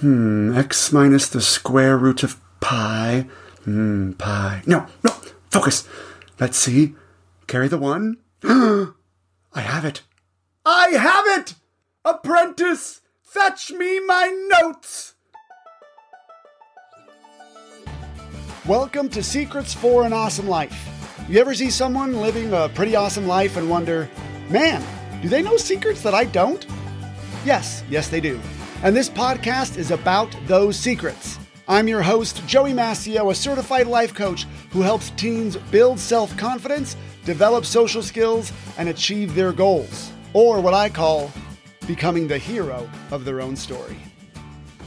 Hmm, x minus the square root of pi. Hmm, pi. No, no, focus. Let's see. Carry the one. I have it. I have it! Apprentice, fetch me my notes! Welcome to Secrets for an Awesome Life. You ever see someone living a pretty awesome life and wonder, man, do they know secrets that I don't? Yes, yes, they do. And this podcast is about those secrets. I'm your host, Joey Mascio, a certified life coach who helps teens build self confidence, develop social skills, and achieve their goals, or what I call becoming the hero of their own story.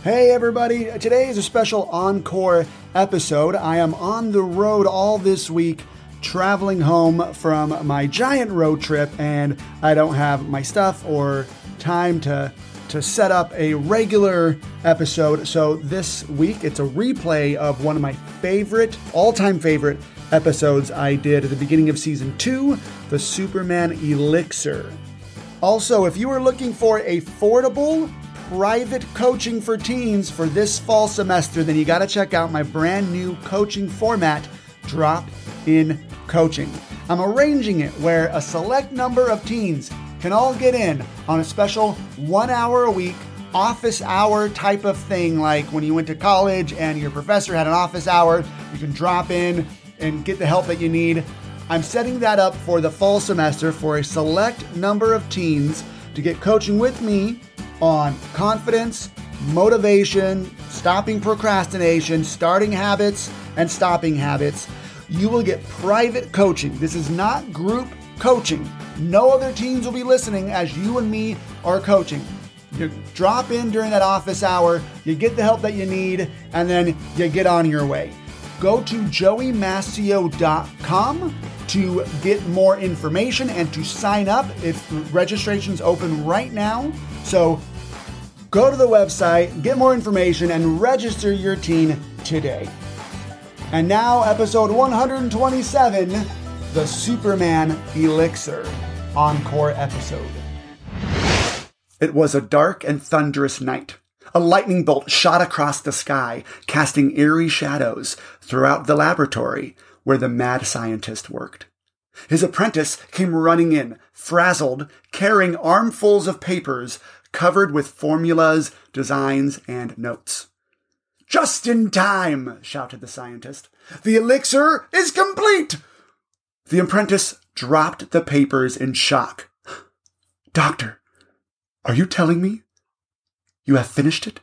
Hey, everybody. Today is a special encore episode. I am on the road all this week, traveling home from my giant road trip, and I don't have my stuff or time to to set up a regular episode. So this week it's a replay of one of my favorite, all-time favorite episodes I did at the beginning of season 2, the Superman Elixir. Also, if you are looking for affordable private coaching for teens for this fall semester, then you got to check out my brand new coaching format, Drop In Coaching. I'm arranging it where a select number of teens can all get in on a special one hour a week office hour type of thing, like when you went to college and your professor had an office hour, you can drop in and get the help that you need. I'm setting that up for the fall semester for a select number of teens to get coaching with me on confidence, motivation, stopping procrastination, starting habits, and stopping habits. You will get private coaching. This is not group coaching. No other teams will be listening as you and me are coaching. You drop in during that office hour, you get the help that you need, and then you get on your way. Go to joeymascio.com to get more information and to sign up. If registration's open right now. So go to the website, get more information, and register your teen today. And now, episode 127 The Superman Elixir Encore episode. It was a dark and thunderous night. A lightning bolt shot across the sky, casting eerie shadows throughout the laboratory where the mad scientist worked. His apprentice came running in, frazzled, carrying armfuls of papers covered with formulas, designs, and notes. Just in time, shouted the scientist. The elixir is complete! The apprentice dropped the papers in shock. Doctor, are you telling me you have finished it?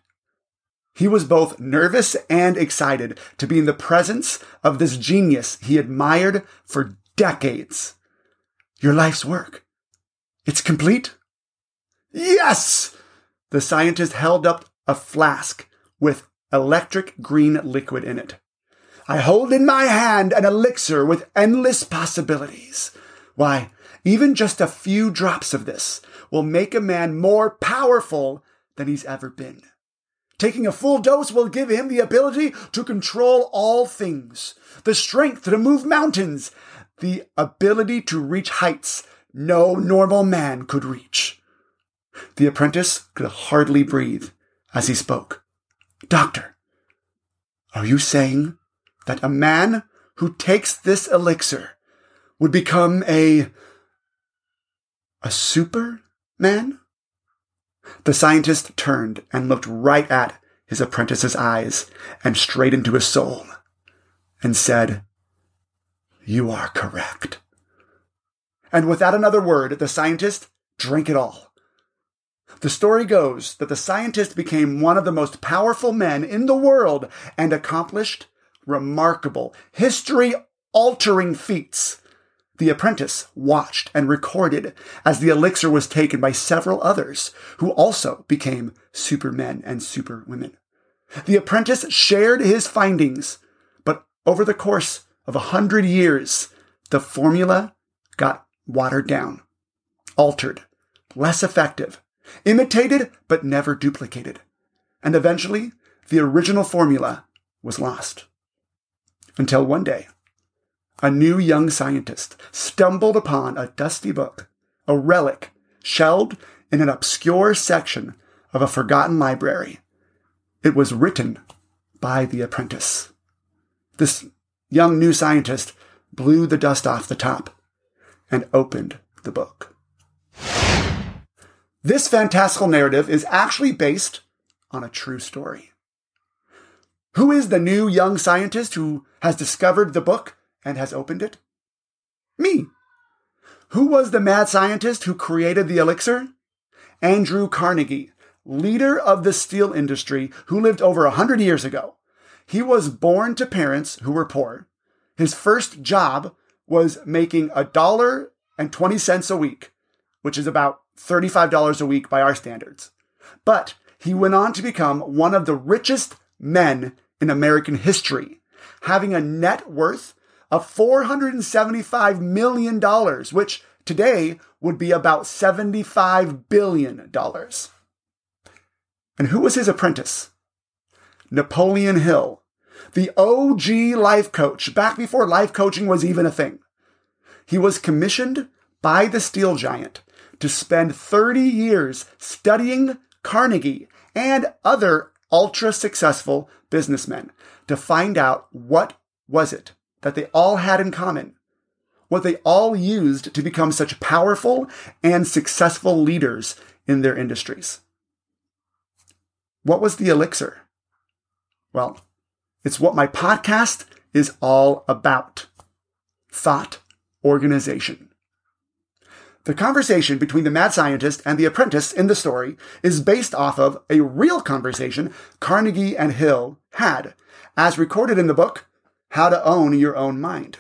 He was both nervous and excited to be in the presence of this genius he admired for decades. Your life's work. It's complete? Yes! The scientist held up a flask with electric green liquid in it. I hold in my hand an elixir with endless possibilities. Why, even just a few drops of this will make a man more powerful than he's ever been. Taking a full dose will give him the ability to control all things, the strength to move mountains, the ability to reach heights no normal man could reach. The apprentice could hardly breathe as he spoke. Doctor, are you saying that a man who takes this elixir would become a a superman? The scientist turned and looked right at his apprentice's eyes and straight into his soul and said, You are correct. And without another word, the scientist drank it all. The story goes that the scientist became one of the most powerful men in the world and accomplished remarkable, history altering feats. The apprentice watched and recorded as the elixir was taken by several others who also became supermen and superwomen. The apprentice shared his findings, but over the course of a hundred years, the formula got watered down, altered, less effective, imitated but never duplicated. And eventually, the original formula was lost. Until one day, a new young scientist stumbled upon a dusty book, a relic shelved in an obscure section of a forgotten library. It was written by the apprentice. This young new scientist blew the dust off the top and opened the book. This fantastical narrative is actually based on a true story. Who is the new young scientist who has discovered the book and has opened it? Me. Who was the mad scientist who created the elixir? Andrew Carnegie, leader of the steel industry who lived over a hundred years ago. He was born to parents who were poor. His first job was making a dollar and 20 cents a week, which is about $35 a week by our standards. But he went on to become one of the richest men in American history, having a net worth of $475 million, which today would be about $75 billion. And who was his apprentice? Napoleon Hill, the OG life coach, back before life coaching was even a thing. He was commissioned by the steel giant to spend 30 years studying Carnegie and other ultra successful businessmen to find out what was it that they all had in common, what they all used to become such powerful and successful leaders in their industries. What was the elixir? Well, it's what my podcast is all about. Thought organization. The conversation between the mad scientist and the apprentice in the story is based off of a real conversation Carnegie and Hill had, as recorded in the book, How to Own Your Own Mind.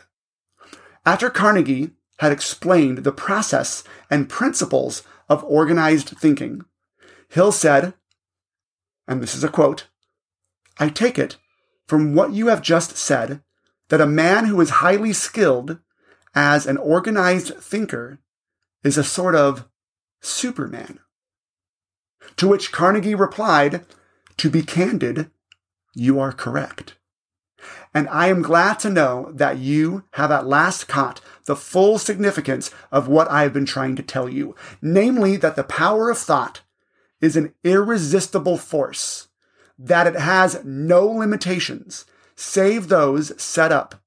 After Carnegie had explained the process and principles of organized thinking, Hill said, and this is a quote, I take it from what you have just said that a man who is highly skilled as an organized thinker is a sort of Superman. To which Carnegie replied, To be candid, you are correct. And I am glad to know that you have at last caught the full significance of what I have been trying to tell you, namely that the power of thought is an irresistible force, that it has no limitations save those set up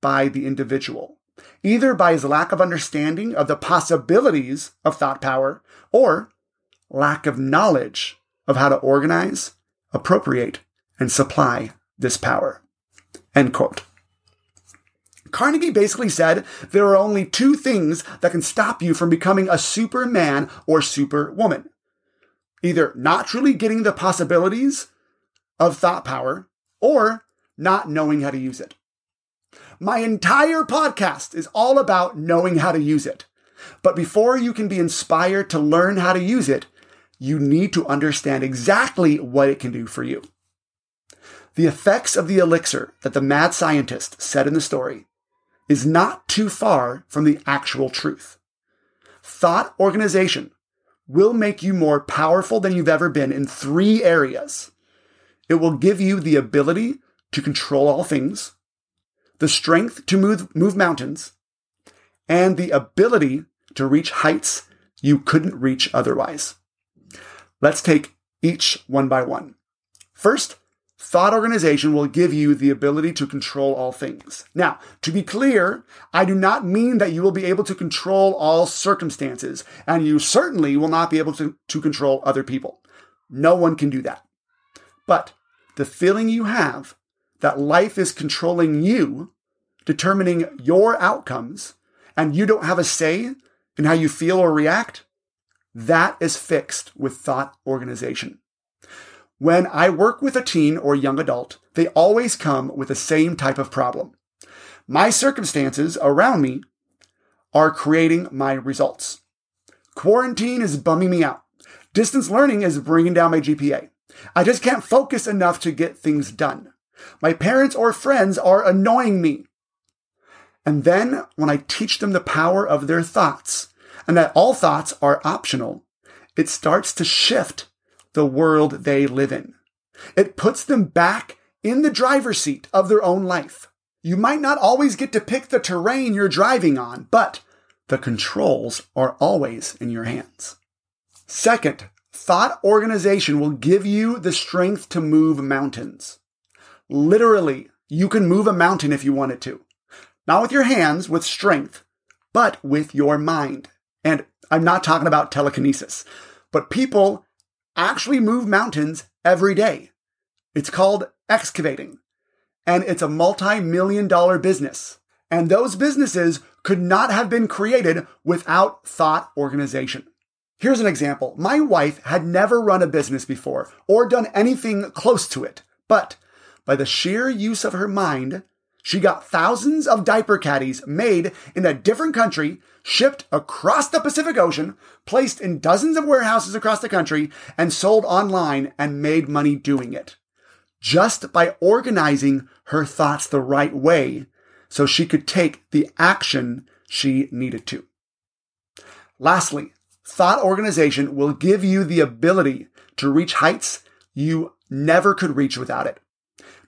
by the individual, either by his lack of understanding of the possibilities of thought power or lack of knowledge of how to organize, appropriate, and supply this power. End quote. Carnegie basically said there are only two things that can stop you from becoming a superman or superwoman either not truly getting the possibilities of thought power or not knowing how to use it. My entire podcast is all about knowing how to use it. But before you can be inspired to learn how to use it, you need to understand exactly what it can do for you. The effects of the elixir that the mad scientist said in the story is not too far from the actual truth. Thought organization will make you more powerful than you've ever been in three areas. It will give you the ability to control all things, the strength to move, move mountains, and the ability to reach heights you couldn't reach otherwise. Let's take each one by one. First, Thought organization will give you the ability to control all things. Now, to be clear, I do not mean that you will be able to control all circumstances, and you certainly will not be able to, to control other people. No one can do that. But the feeling you have that life is controlling you, determining your outcomes, and you don't have a say in how you feel or react, that is fixed with thought organization. When I work with a teen or young adult, they always come with the same type of problem. My circumstances around me are creating my results. Quarantine is bumming me out. Distance learning is bringing down my GPA. I just can't focus enough to get things done. My parents or friends are annoying me. And then when I teach them the power of their thoughts and that all thoughts are optional, it starts to shift the world they live in. It puts them back in the driver's seat of their own life. You might not always get to pick the terrain you're driving on, but the controls are always in your hands. Second, thought organization will give you the strength to move mountains. Literally, you can move a mountain if you wanted to. Not with your hands, with strength, but with your mind. And I'm not talking about telekinesis, but people actually move mountains every day. It's called excavating, and it's a multi million dollar business. And those businesses could not have been created without thought organization. Here's an example. My wife had never run a business before or done anything close to it, but by the sheer use of her mind, she got thousands of diaper caddies made in a different country, shipped across the Pacific Ocean, placed in dozens of warehouses across the country, and sold online and made money doing it. Just by organizing her thoughts the right way so she could take the action she needed to. Lastly, thought organization will give you the ability to reach heights you never could reach without it.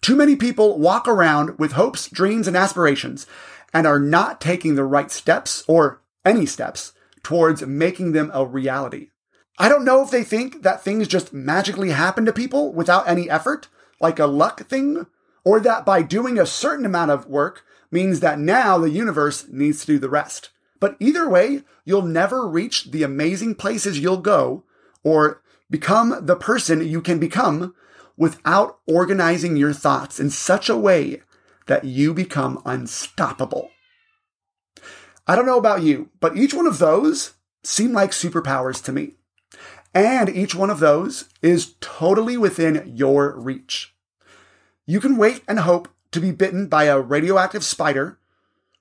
Too many people walk around with hopes, dreams, and aspirations and are not taking the right steps or any steps towards making them a reality. I don't know if they think that things just magically happen to people without any effort, like a luck thing, or that by doing a certain amount of work means that now the universe needs to do the rest. But either way, you'll never reach the amazing places you'll go or become the person you can become without organizing your thoughts in such a way that you become unstoppable. I don't know about you, but each one of those seem like superpowers to me. And each one of those is totally within your reach. You can wait and hope to be bitten by a radioactive spider,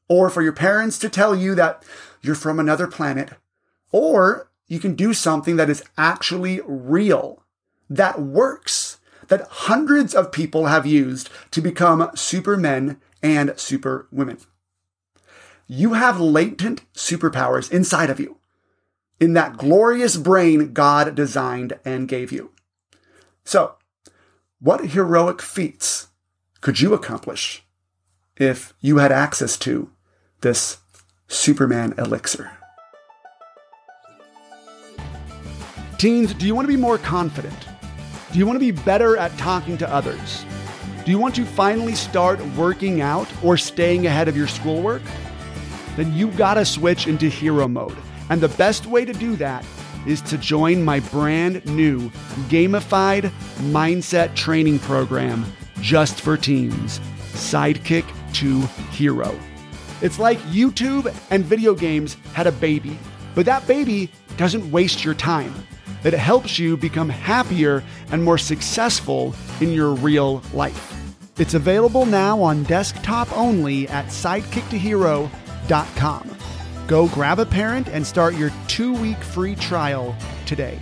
or for your parents to tell you that you're from another planet, or you can do something that is actually real, that works, that hundreds of people have used to become supermen and superwomen. You have latent superpowers inside of you, in that glorious brain God designed and gave you. So, what heroic feats could you accomplish if you had access to this Superman elixir? Teens, do you want to be more confident? Do you want to be better at talking to others? Do you want to finally start working out or staying ahead of your schoolwork? Then you gotta switch into hero mode. And the best way to do that is to join my brand new gamified mindset training program just for teens Sidekick to Hero. It's like YouTube and video games had a baby, but that baby doesn't waste your time that helps you become happier and more successful in your real life. It's available now on desktop only at sidekicktohero.com. Go grab a parent and start your two week free trial today.